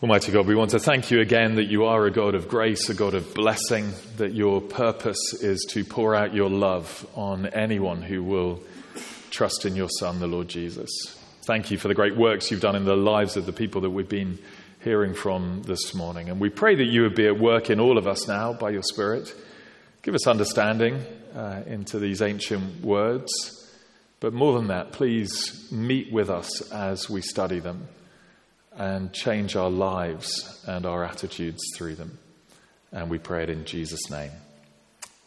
Almighty God, we want to thank you again that you are a God of grace, a God of blessing, that your purpose is to pour out your love on anyone who will trust in your Son, the Lord Jesus. Thank you for the great works you've done in the lives of the people that we've been hearing from this morning. And we pray that you would be at work in all of us now by your Spirit. Give us understanding uh, into these ancient words. But more than that, please meet with us as we study them and change our lives and our attitudes through them. And we pray it in Jesus' name.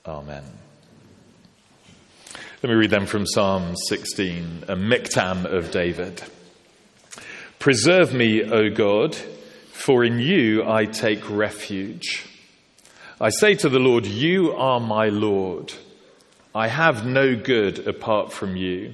Amen. Let me read them from Psalm 16, a miktam of David. Preserve me, O God, for in you I take refuge. I say to the Lord, You are my Lord. I have no good apart from you.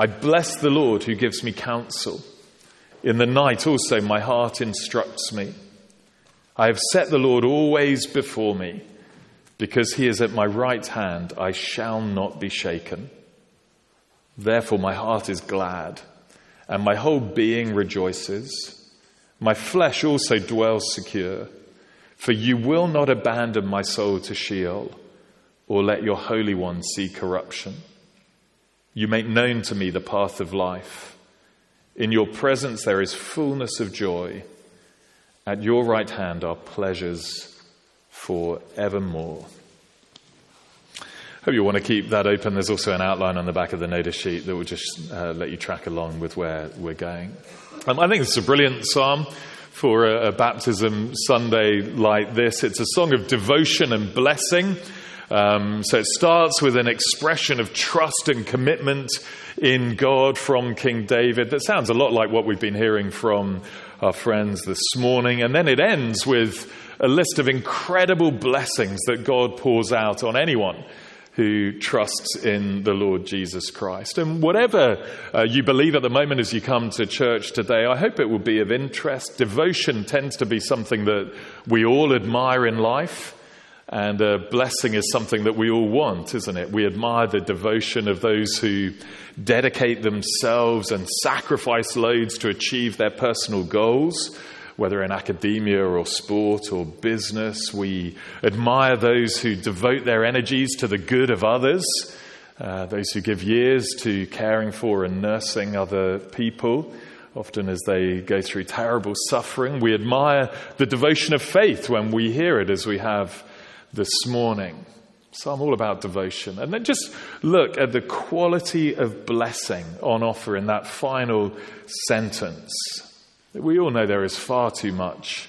I bless the Lord who gives me counsel. In the night also my heart instructs me. I have set the Lord always before me. Because he is at my right hand, I shall not be shaken. Therefore, my heart is glad, and my whole being rejoices. My flesh also dwells secure, for you will not abandon my soul to Sheol, or let your Holy One see corruption. You make known to me the path of life. In your presence there is fullness of joy. At your right hand are pleasures for evermore. Hope you want to keep that open. There's also an outline on the back of the notice sheet that will just uh, let you track along with where we're going. Um, I think it's a brilliant psalm for a, a, baptism Sunday like this. It's a song of devotion and blessing. Um, so it starts with an expression of trust and commitment in God from King David. That sounds a lot like what we've been hearing from our friends this morning. And then it ends with a list of incredible blessings that God pours out on anyone who trusts in the Lord Jesus Christ. And whatever uh, you believe at the moment as you come to church today, I hope it will be of interest. Devotion tends to be something that we all admire in life. And a blessing is something that we all want, isn't it? We admire the devotion of those who dedicate themselves and sacrifice loads to achieve their personal goals, whether in academia or sport or business. We admire those who devote their energies to the good of others, uh, those who give years to caring for and nursing other people often as they go through terrible suffering. We admire the devotion of faith when we hear it, as we have this morning. So I'm all about devotion. And then just look at the quality of blessing on offer in that final sentence. We all know there is far too much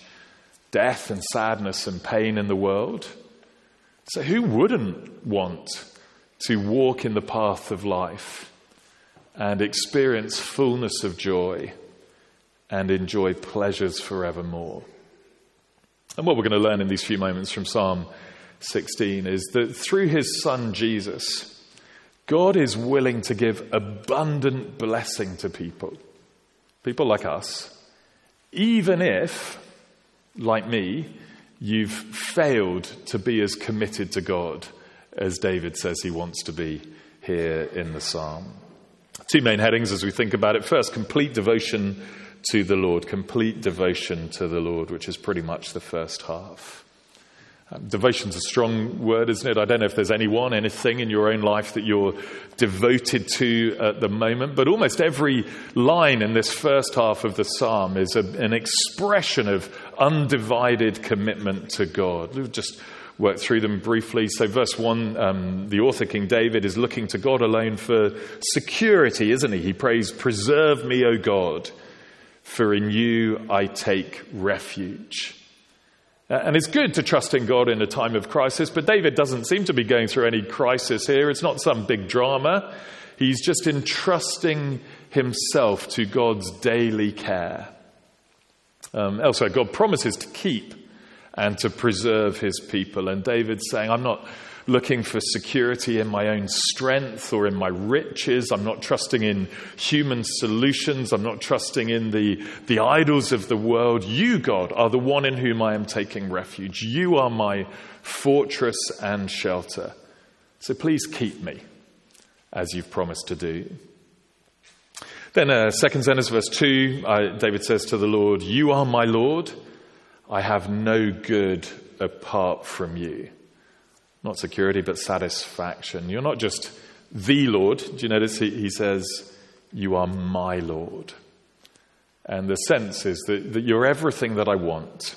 death and sadness and pain in the world. So who wouldn't want to walk in the path of life and experience fullness of joy and enjoy pleasures forevermore? And what we're going to learn in these few moments from Psalm 16 is that through his son Jesus, God is willing to give abundant blessing to people, people like us, even if, like me, you've failed to be as committed to God as David says he wants to be here in the psalm. Two main headings as we think about it. First, complete devotion to the Lord, complete devotion to the Lord, which is pretty much the first half. Um, devotion's a strong word, isn't it? I don't know if there's anyone, anything in your own life that you're devoted to at the moment, but almost every line in this first half of the psalm is a, an expression of undivided commitment to God. We'll just work through them briefly. So, verse 1, um, the author, King David, is looking to God alone for security, isn't he? He prays, Preserve me, O God, for in you I take refuge. Uh, and it's good to trust in God in a time of crisis, but David doesn't seem to be going through any crisis here. It's not some big drama. He's just entrusting himself to God's daily care. Um, elsewhere, God promises to keep and to preserve his people. And David's saying, I'm not looking for security in my own strength or in my riches. I'm not trusting in human solutions. I'm not trusting in the, the idols of the world. You, God, are the one in whom I am taking refuge. You are my fortress and shelter. So please keep me as you've promised to do. Then, uh, second sentence, verse 2, uh, David says to the Lord, You are my Lord. I have no good apart from you. Not security, but satisfaction. You're not just the Lord. Do you notice he, he says, You are my Lord? And the sense is that, that you're everything that I want.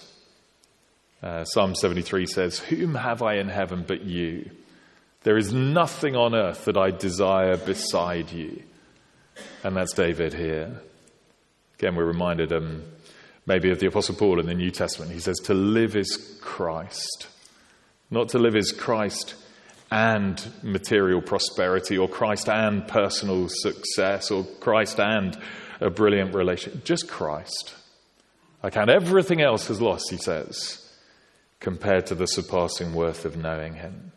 Uh, Psalm 73 says, Whom have I in heaven but you? There is nothing on earth that I desire beside you. And that's David here. Again, we're reminded um, maybe of the Apostle Paul in the New Testament. He says, To live is Christ not to live as Christ and material prosperity, or Christ and personal success, or Christ and a brilliant relationship. Just Christ. I count everything else as lost, he says, compared to the surpassing worth of knowing him.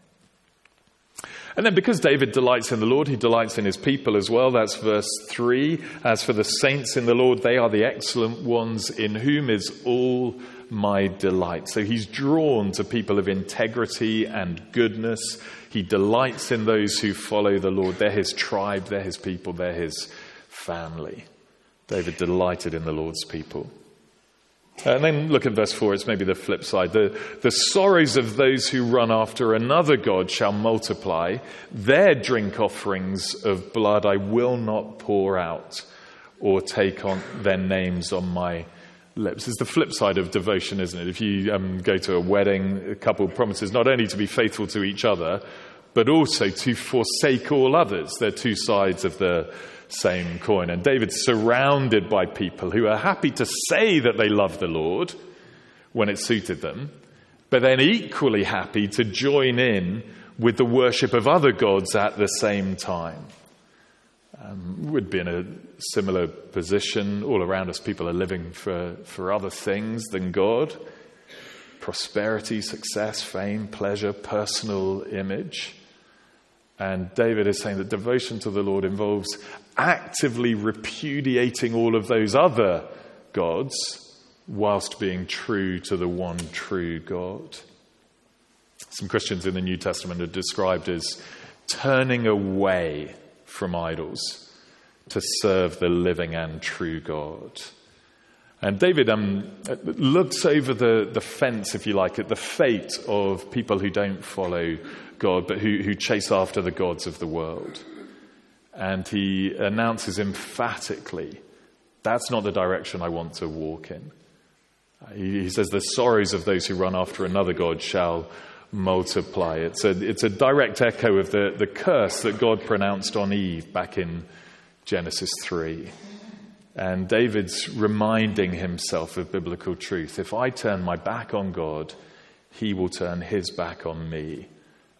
And then, because David delights in the Lord, he delights in his people as well. That's verse 3. As for the saints in the Lord, they are the excellent ones in whom is all my delight. So he's drawn to people of integrity and goodness. He delights in those who follow the Lord. They're his tribe, they're his people, they're his family. David delighted in the Lord's people. Uh, and then look at verse 4, it's maybe the flip side. The, the sorrows of those who run after another God shall multiply. Their drink offerings of blood I will not pour out or take on their names on my lips. It's the flip side of devotion, isn't it? If you um, go to a wedding, a couple promises not only to be faithful to each other, but also to forsake all others. They're two sides of the same coin. And David's surrounded by people who are happy to say that they love the Lord when it suited them, but then equally happy to join in with the worship of other gods at the same time. Um, would be in a similar position. All around us, people are living for, for other things than God prosperity, success, fame, pleasure, personal image. And David is saying that devotion to the Lord involves actively repudiating all of those other gods whilst being true to the one true God. Some Christians in the New Testament are described as turning away from idols to serve the living and true God. And David um, looks over the, the fence, if you like, at the fate of people who don't follow God, but who, who chase after the gods of the world. And he announces emphatically, that's not the direction I want to walk in. He, he says, the sorrows of those who run after another God shall multiply. It's a, it's a direct echo of the, the curse that God pronounced on Eve back in Genesis 3. And David's reminding himself of biblical truth. If I turn my back on God, he will turn his back on me.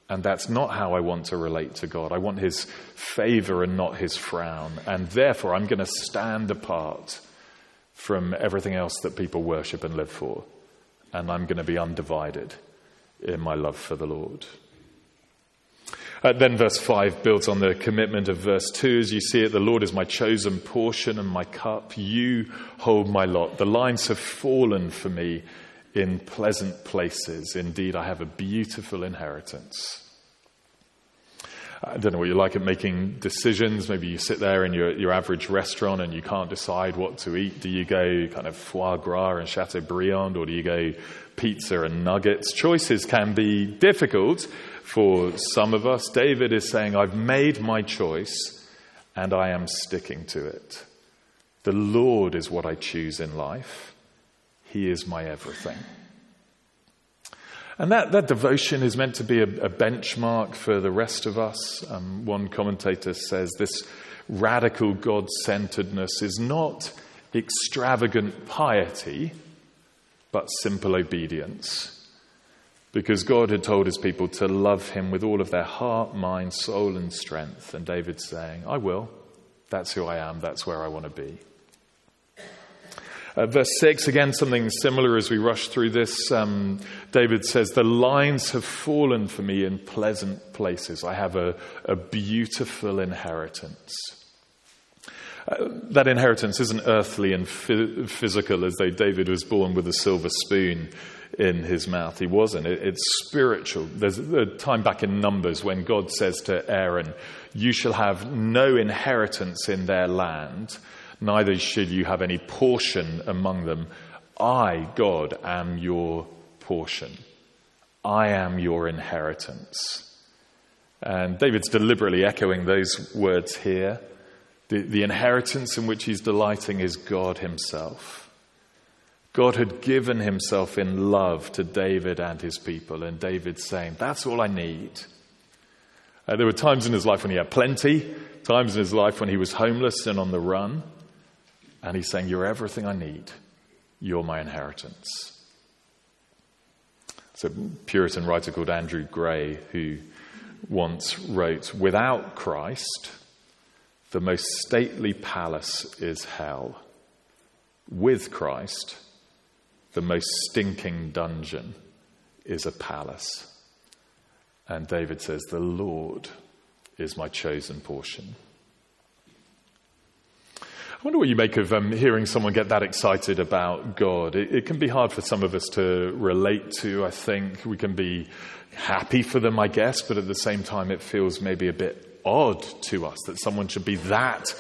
And that's not how I want to relate to God. I want his favor and not his frown. And therefore, I'm going to stand apart from everything else that people worship and live for. And I'm going to be undivided in my love for the Lord. Uh, then verse 5 builds on the commitment of verse 2. As you see it, the Lord is my chosen portion and my cup. You hold my lot. The lines have fallen for me in pleasant places. Indeed, I have a beautiful inheritance. I don't know what you like at making decisions. Maybe you sit there in your, your average restaurant and you can't decide what to eat. Do you go kind of foie gras and Chateaubriand, or do you go pizza and nuggets? Choices can be difficult for some of us. David is saying, I've made my choice and I am sticking to it. The Lord is what I choose in life, He is my everything. And that, that devotion is meant to be a, a benchmark for the rest of us. Um, one commentator says this radical God centeredness is not extravagant piety, but simple obedience. Because God had told his people to love him with all of their heart, mind, soul, and strength. And David's saying, I will. That's who I am. That's where I want to be. Uh, verse 6, again, something similar as we rush through this. Um, David says, The lines have fallen for me in pleasant places. I have a, a beautiful inheritance. Uh, that inheritance isn't earthly and physical, as though David was born with a silver spoon in his mouth. He wasn't. It, it's spiritual. There's a time back in Numbers when God says to Aaron, You shall have no inheritance in their land neither should you have any portion among them. I, God, am your portion. I am your inheritance. And David's deliberately echoing those words here. The, the inheritance in which he's delighting is God himself. God had given himself in love to David and his people, and David's saying, That's all I need. Uh, there were times in his life when he had plenty, times in his life when he was homeless and on the run. And he's saying, You're everything I need. You're my inheritance. It's a Puritan writer called Andrew Gray who once wrote, Without Christ, the most stately palace is hell. With Christ, the most stinking dungeon is a palace. And David says, The Lord is my chosen portion. I wonder what you make of um, hearing someone get that excited about God. It, it, can be hard for some of us to relate to, I think. We can be happy for them, I guess, but at the same time, it feels maybe a bit odd to us that someone should be that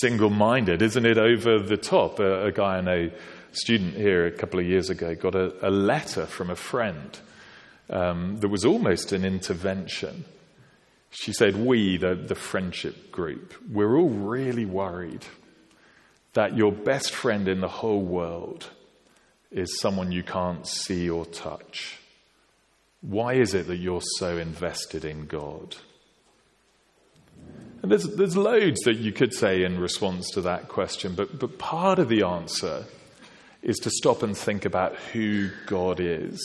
single minded. Isn't it over the top? A, a, guy I know, student here a couple of years ago, got a, a letter from a friend um, that was almost an intervention. She said, We, the, the friendship group, we're all really worried that your best friend in the whole world is someone you can't see or touch? Why is it that you're so invested in God? And there's, there's loads that you could say in response to that question, but, but part of the answer is to stop and think about who God is.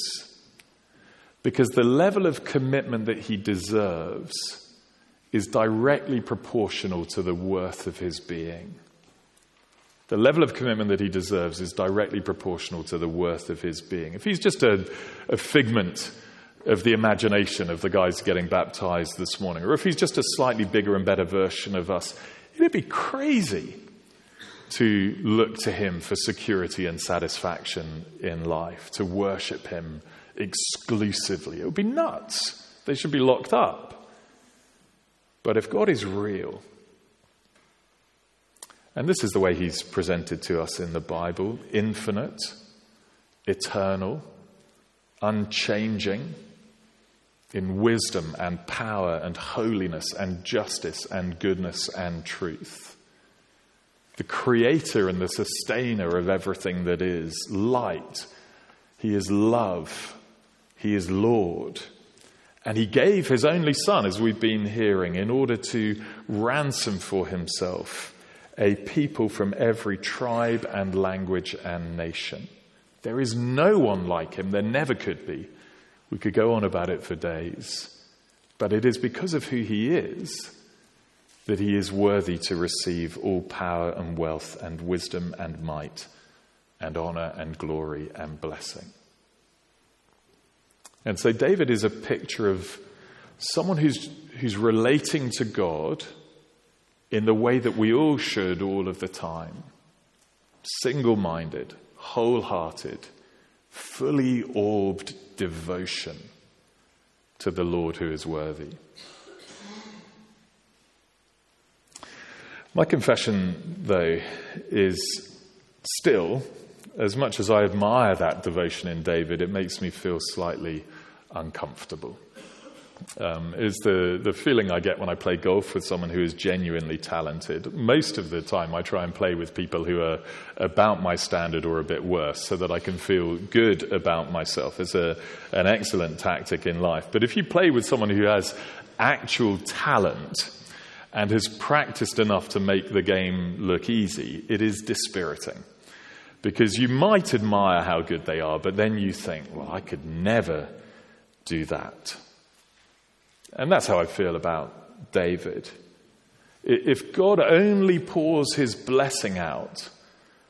Because the level of commitment that he deserves is directly proportional to the worth of his being. The level of commitment that he deserves is directly proportional to the worth of his being. If he's just a, a figment of the imagination of the guys getting baptized this morning, or if he's just a slightly bigger and better version of us, it'd be crazy to look to him for security and satisfaction in life, to worship him exclusively. It would be nuts. They should be locked up. But if God is real, and this is the way he's presented to us in the Bible infinite, eternal, unchanging, in wisdom and power and holiness and justice and goodness and truth. The creator and the sustainer of everything that is light. He is love. He is Lord. And he gave his only son, as we've been hearing, in order to ransom for himself a people from every tribe and language and nation. There is no one like him. There never could be. We could go on about it for days. But it is because of who he is that he is worthy to receive all power and wealth and wisdom and might and honor and glory and blessing. And so David is a picture of someone who's, who's relating to God in the way that we all should all of the time single minded, wholehearted, fully orbed devotion to the Lord who is worthy. My confession, though, is still, as much as I admire that devotion in David, it makes me feel slightly uncomfortable um, is the, the feeling I get when I play golf with someone who is genuinely talented. Most of the time, I try and play with people who are about my standard or a bit worse so that I can feel good about myself. It's a, an excellent tactic in life. But if you play with someone who has actual talent, and has practiced enough to make the game look easy, it is dispiriting. Because you might admire how good they are, but then you think, well, I could never do that. And that's how I feel about David. If God only pours his blessing out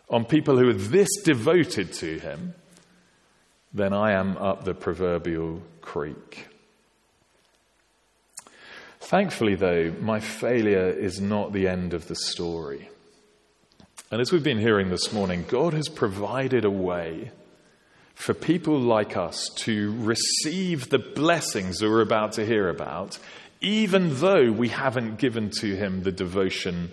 on people who are this devoted to him, then I am up the proverbial creek. Thankfully, though, my failure is not the end of the story. And as we've been hearing this morning, God has provided a way for people like us to receive the blessings that we're about to hear about, even though we haven't given to Him the devotion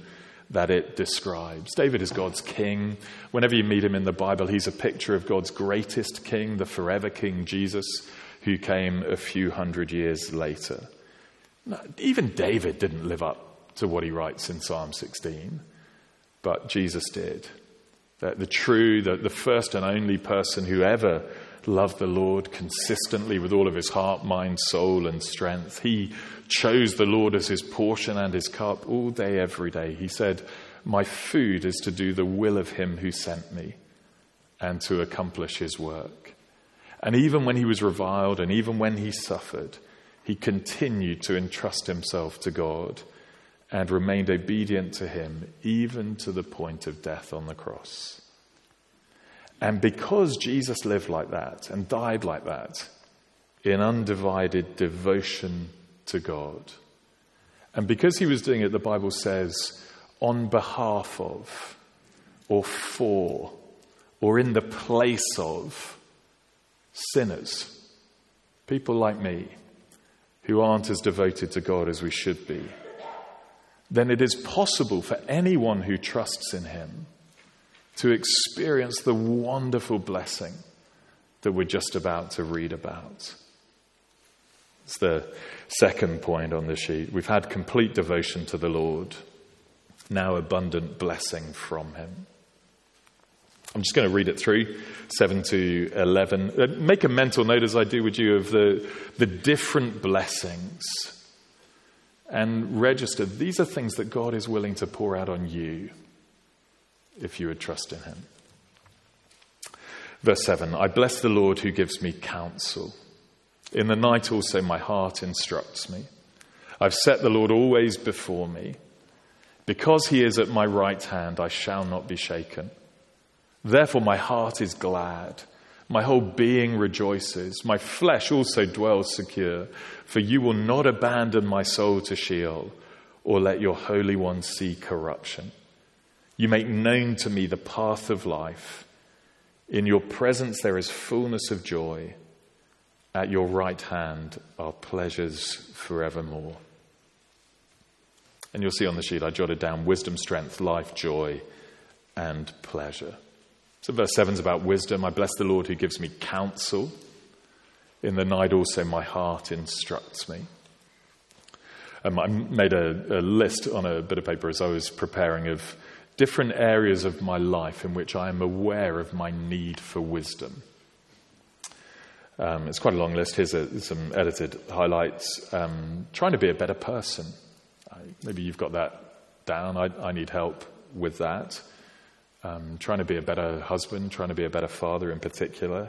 that it describes. David is God's king. Whenever you meet him in the Bible, he's a picture of God's greatest king, the forever King Jesus, who came a few hundred years later. Even David didn't live up to what he writes in Psalm 16, but Jesus did. The, the true, the, the first and only person who ever loved the Lord consistently with all of his heart, mind, soul, and strength. He chose the Lord as his portion and his cup all day, every day. He said, My food is to do the will of him who sent me and to accomplish his work. And even when he was reviled and even when he suffered, he continued to entrust himself to God and remained obedient to him, even to the point of death on the cross. And because Jesus lived like that and died like that, in undivided devotion to God, and because he was doing it, the Bible says, on behalf of, or for, or in the place of sinners, people like me who aren't as devoted to God as we should be, then it is possible for anyone who trusts in Him to experience the wonderful blessing that we're just about to read about. It's the second point on the sheet. We've had complete devotion to the Lord, now abundant blessing from Him. I'm just going to read it through, 7 to 11. Uh, make a mental note, as I do with you, of the, the different blessings and register these are things that God is willing to pour out on you if you would trust in Him. Verse 7 I bless the Lord who gives me counsel. In the night also my heart instructs me. I've set the Lord always before me. Because he is at my right hand, I shall not be shaken. Therefore, my heart is glad. My whole being rejoices. My flesh also dwells secure. For you will not abandon my soul to Sheol or let your Holy One see corruption. You make known to me the path of life. In your presence there is fullness of joy. At your right hand are pleasures forevermore. And you'll see on the sheet I jotted down wisdom, strength, life, joy, and pleasure. So, verse 7 is about wisdom. I bless the Lord who gives me counsel. In the night also my heart instructs me. Um, I made a, a, list on a bit of paper as I was preparing of different areas of my life in which I am aware of my need for wisdom. Um, it's quite a long list. Here's a, some edited highlights. Um, trying to be a better person. maybe you've got that down. I, I need help with that um, trying to be a better husband, trying to be a better father in particular,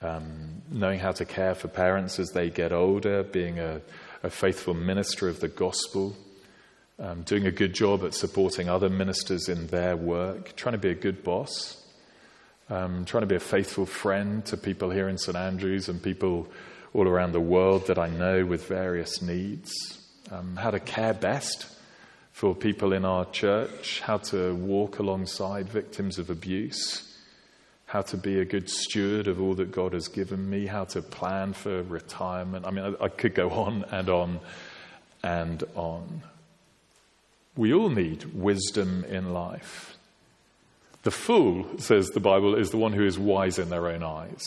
um, knowing how to care for parents as they get older, being a, a faithful minister of the gospel, um, doing a good job at supporting other ministers in their work, trying to be a good boss, um, trying to be a faithful friend to people here in St Andrews and people all around the world that I know with various needs, um, how to care best for people in our church, how to walk alongside victims of abuse, how to be a good steward of all that God has given me, how to plan for retirement. I mean, I, I could go on and on and on. We all need wisdom in life. The fool, says the Bible, is the one who is wise in their own eyes.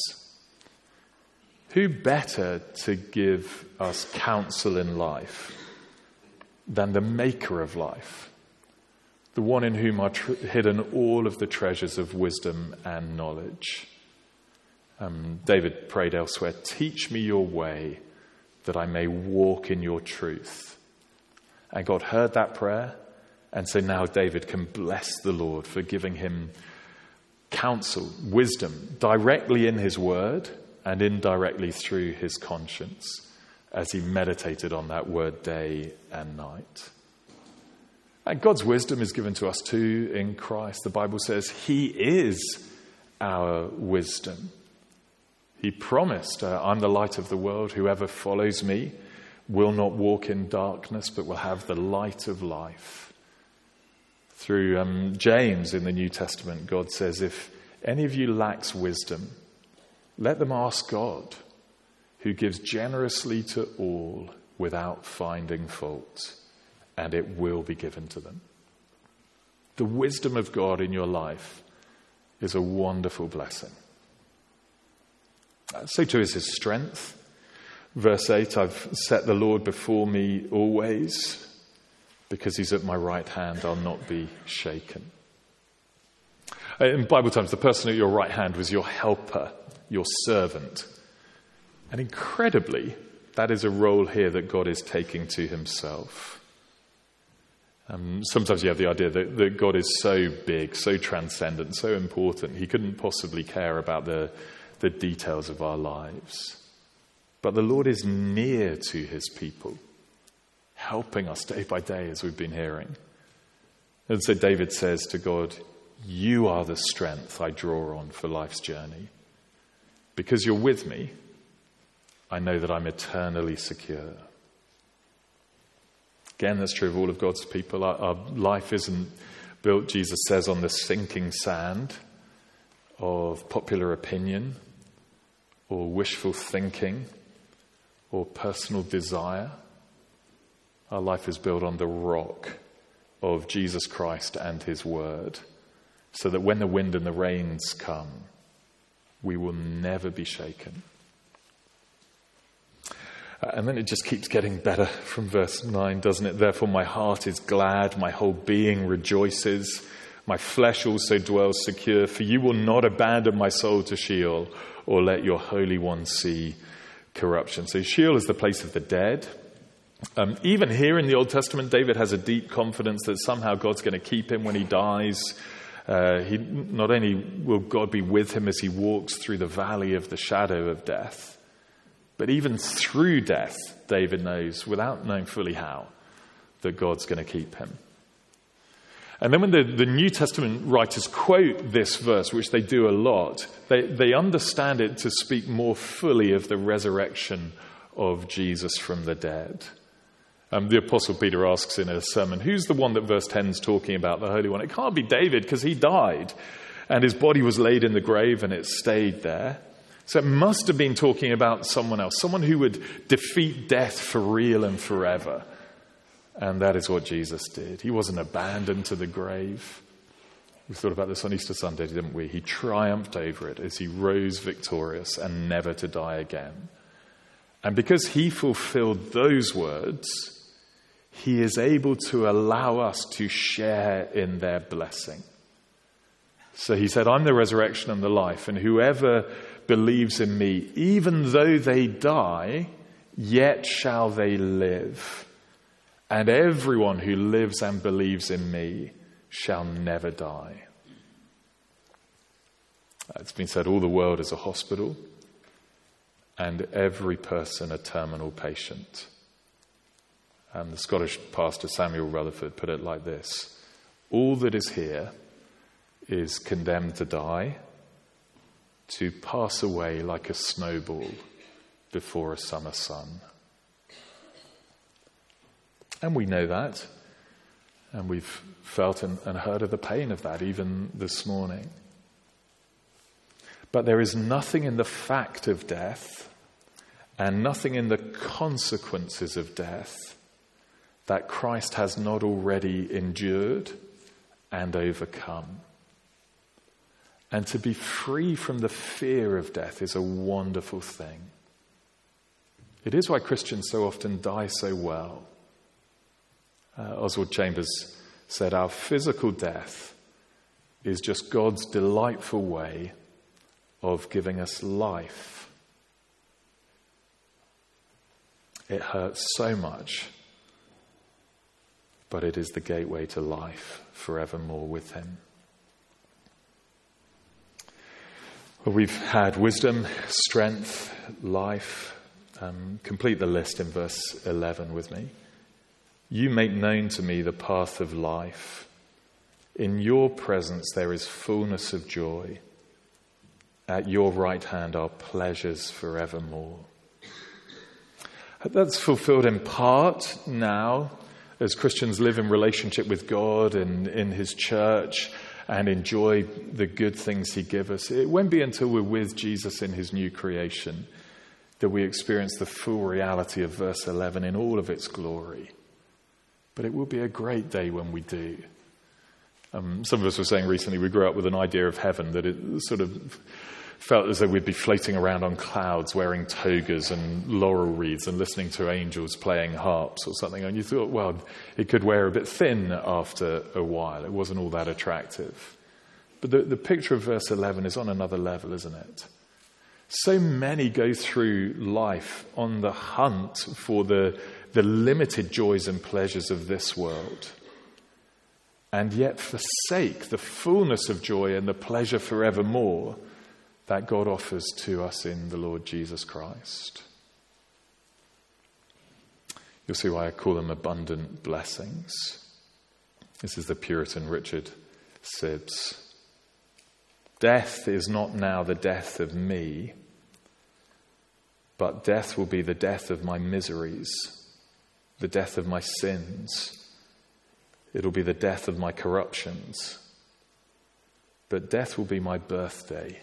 Who better to give us counsel in life than the maker of life, the one in whom are tr- hidden all of the treasures of wisdom and knowledge. Um, David prayed elsewhere, Teach me your way that I may walk in your truth. And God heard that prayer. And so now David can bless the Lord for giving him counsel, wisdom, directly in his word and indirectly through his conscience as he meditated on that word day and night. And God's wisdom is given to us too in Christ. The Bible says He is our wisdom. He promised, uh, I'm the light of the world. Whoever follows me will not walk in darkness, but will have the light of life. Through um, James in the New Testament, God says, If any of you lacks wisdom, let them ask God, who gives generously to all without finding fault, and it will be given to them. The wisdom of God in your life is a wonderful blessing. So too is his strength. Verse 8 I've set the Lord before me always. Because he's at my right hand, I'll not be shaken. Uh, in Bible times, the person at your right hand was your helper, your servant. And incredibly, that is a role here that God is taking to himself. Um, sometimes you have the idea that, that God is so big, so transcendent, so important, he couldn't possibly care about the, the details of our lives. But the Lord is near to his people, helping us day by day, as we've been hearing. And so David says to God, You are the strength I draw on for life's journey. Because you're with me, I know that I'm eternally secure. Again, that's true of all of God's people. Our, our life isn't built, Jesus says, on the sinking sand of popular opinion or wishful thinking or personal desire. Our life is built on the rock of Jesus Christ and His Word, so that when the wind and the rains come, we will never be shaken. Uh, and then it just keeps getting better from verse 9, doesn't it? Therefore, my heart is glad, my whole being rejoices, my flesh also dwells secure, for you will not abandon my soul to Sheol or let your Holy One see corruption. So Sheol is the place of the dead. Um, even here in the Old Testament, David has a deep confidence that somehow God's going to keep him when he dies. Uh, he, not only will God be with him as he walks through the valley of the shadow of death, but even through death, David knows, without knowing fully how, that God's going to keep him. And then when the, the New Testament writers quote this verse, which they do a lot, they, they understand it to speak more fully of the resurrection of Jesus from the dead. Um, the Apostle Peter asks in a sermon, Who's the one that verse 10 is talking about, the Holy One? It can't be David because he died and his body was laid in the grave and it stayed there. So it must have been talking about someone else, someone who would defeat death for real and forever. And that is what Jesus did. He wasn't abandoned to the grave. We thought about this on Easter Sunday, didn't we? He triumphed over it as he rose victorious and never to die again. And because he fulfilled those words, he is able to allow us to share in their blessing. So he said, I'm the resurrection and the life, and whoever believes in me, even though they die, yet shall they live. And everyone who lives and believes in me shall never die. It's been said all the world is a hospital, and every person a terminal patient. And the Scottish pastor Samuel Rutherford put it like this All that is here is condemned to die, to pass away like a snowball before a summer sun. And we know that. And we've felt and, and heard of the pain of that even this morning. But there is nothing in the fact of death and nothing in the consequences of death that Christ has not already endured and overcome. And to be free from the fear of death is a wonderful thing. It is why Christians so often die so well. Uh, Oswald Chambers said, Our physical death is just God's delightful way of giving us life. It hurts so much, but it is the gateway to life forevermore with Him. Well, we've had wisdom, strength, life. Um, complete the list in verse 11 with me. You make known to me the path of life. In your presence there is fullness of joy. At your right hand are pleasures forevermore. That's fulfilled in part now as Christians live in relationship with God and in His church and enjoy the good things He gives us. It won't be until we're with Jesus in His new creation that we experience the full reality of verse 11 in all of its glory. But it will be a great day when we do. Um, some of us were saying recently we grew up with an idea of heaven that it sort of felt as though we'd be floating around on clouds wearing togas and laurel wreaths and listening to angels playing harps or something. And you thought, well, it could wear a bit thin after a while. It wasn't all that attractive. But the, the picture of verse 11 is on another level, isn't it? So many go through life on the hunt for the, the limited joys and pleasures of this world and yet forsake the fullness of joy and the pleasure forevermore that God offers to us in the Lord Jesus Christ. You'll see why I call them abundant blessings. This is the Puritan Richard Sibbes. Death is not now the death of me, but death will be the death of my miseries, the death of my sins. It'll be the death of my corruptions. But death will be my birthday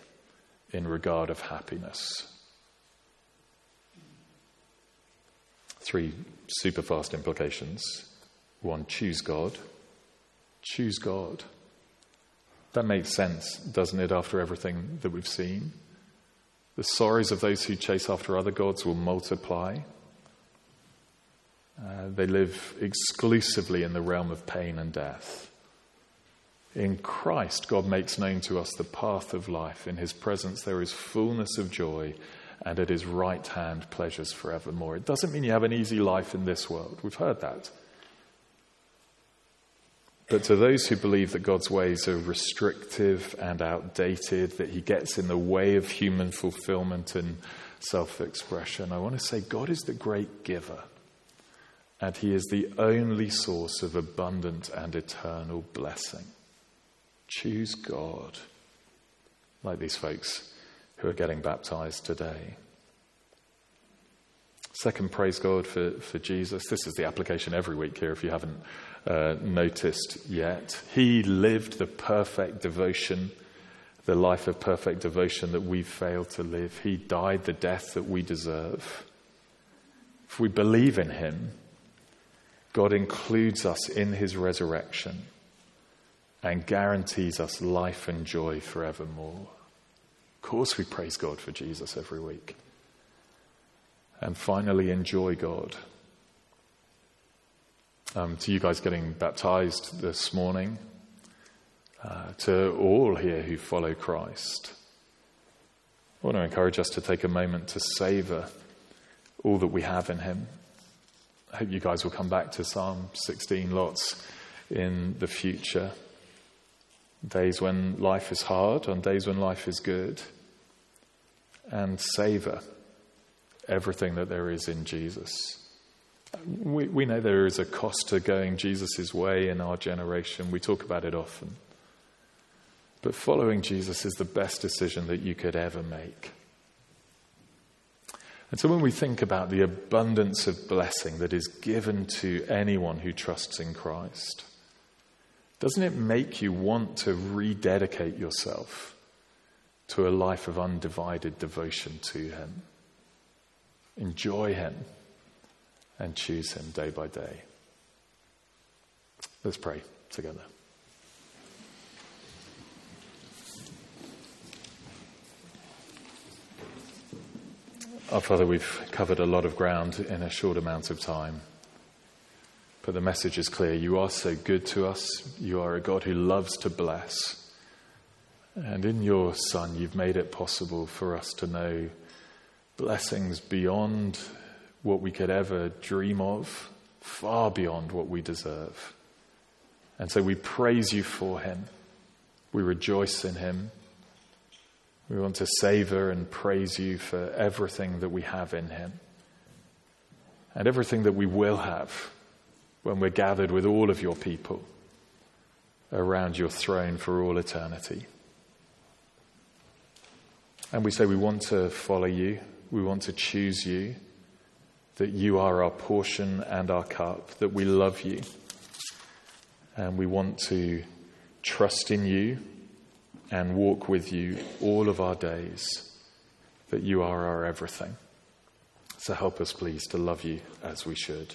in regard of happiness. Three super fast implications. One, choose God. Choose God. That makes sense, doesn't it, after everything that we've seen? The sorrows of those who chase after other gods will multiply. Uh, they live exclusively in the realm of pain and death. In Christ, God makes known to us the path of life. In his presence, there is fullness of joy, and at his right hand, pleasures forevermore. It doesn't mean you have an easy life in this world. We've heard that. But to those who believe that God's ways are restrictive and outdated, that he gets in the way of human fulfillment and self expression, I want to say God is the great giver, and he is the only source of abundant and eternal blessing. Choose God, like these folks who are getting baptized today. Second, praise God for, for Jesus. This is the application every week here, if you haven't uh, noticed yet. He lived the perfect devotion, the life of perfect devotion that we fail to live. He died the death that we deserve. If we believe in Him, God includes us in His resurrection and guarantees us life and joy forevermore. Of course, we praise God for Jesus every week. And finally, enjoy God. Um, to you guys getting baptized this morning, uh, to all here who follow Christ, I want to encourage us to take a moment to savor all that we have in Him. I hope you guys will come back to Psalm 16 lots in the future days when life is hard, on days when life is good, and savor everything that there is in Jesus. We, we know there is a cost to going Jesus' way in our generation. We talk about it often. But following Jesus is the best decision that you could ever make. And so when we think about the abundance of blessing that is given to anyone who trusts in Christ, doesn't it make you want to rededicate yourself to a life of undivided devotion to Him? Enjoy Him and choose Him day by day. Let's pray together. Our Father, we've covered a lot of ground in a short amount of time. But the message is clear. You are so good to us. You are a God who loves to bless. And in your Son, you've made it possible for us to know blessings beyond what we could ever dream of, far beyond what we deserve. And so we praise you for him. We rejoice in him. We want to savor and praise you for everything that we have in him and everything that we will have when we're gathered with all of your people around your throne for all eternity. And we say we want to follow you, we want to choose you, that you are our portion and our cup, that we love you, and we want to trust in you and walk with you all of our days, that you are our everything. So help us, please, to love you as we should.